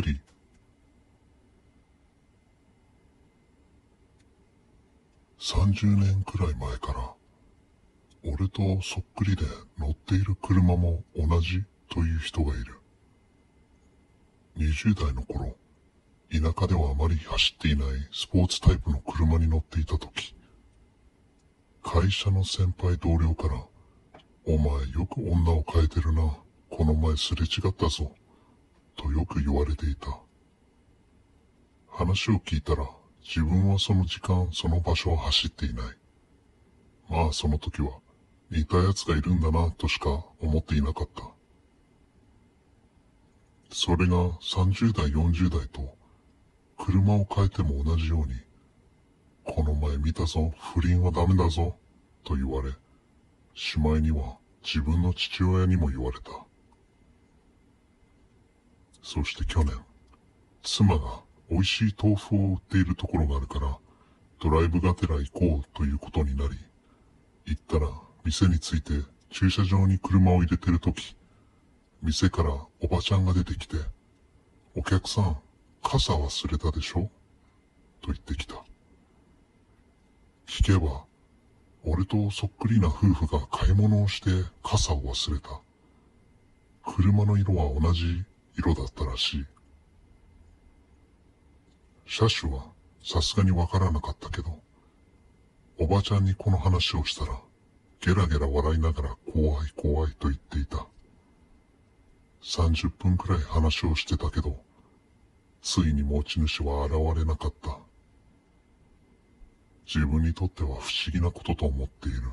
くり。30年くらい前から、俺とそっくりで乗っている車も同じという人がいる。20代の頃、田舎ではあまり走っていないスポーツタイプの車に乗っていた時、会社の先輩同僚から、お前よく女を変えてるな、この前すれ違ったぞ、とよく言われていた。話を聞いたら、自分はその時間、その場所は走っていない。まあその時は、似た奴がいるんだな、としか思っていなかった。それが30代、40代と、車を変えても同じように、この前見たぞ、不倫はダメだぞ、と言われ、しまいには自分の父親にも言われた。そして去年、妻が美味しい豆腐を売っているところがあるから、ドライブがてら行こうということになり、行ったら店に着いて駐車場に車を入れてるとき、店からおばちゃんが出てきて、お客さん、傘忘れたでしょ？と言ってきた。聞けば、俺とそっくりな夫婦が買い物をして傘を忘れた。車の色は同じ色だったらしい。車種はさすがにわからなかったけど、おばちゃんにこの話をしたら、ゲラゲラ笑いながら怖い怖いと言っていた。30分くらい話をしてたけど、ついに持ち主は現れなかった。自分にとっては不思議なことと思っている。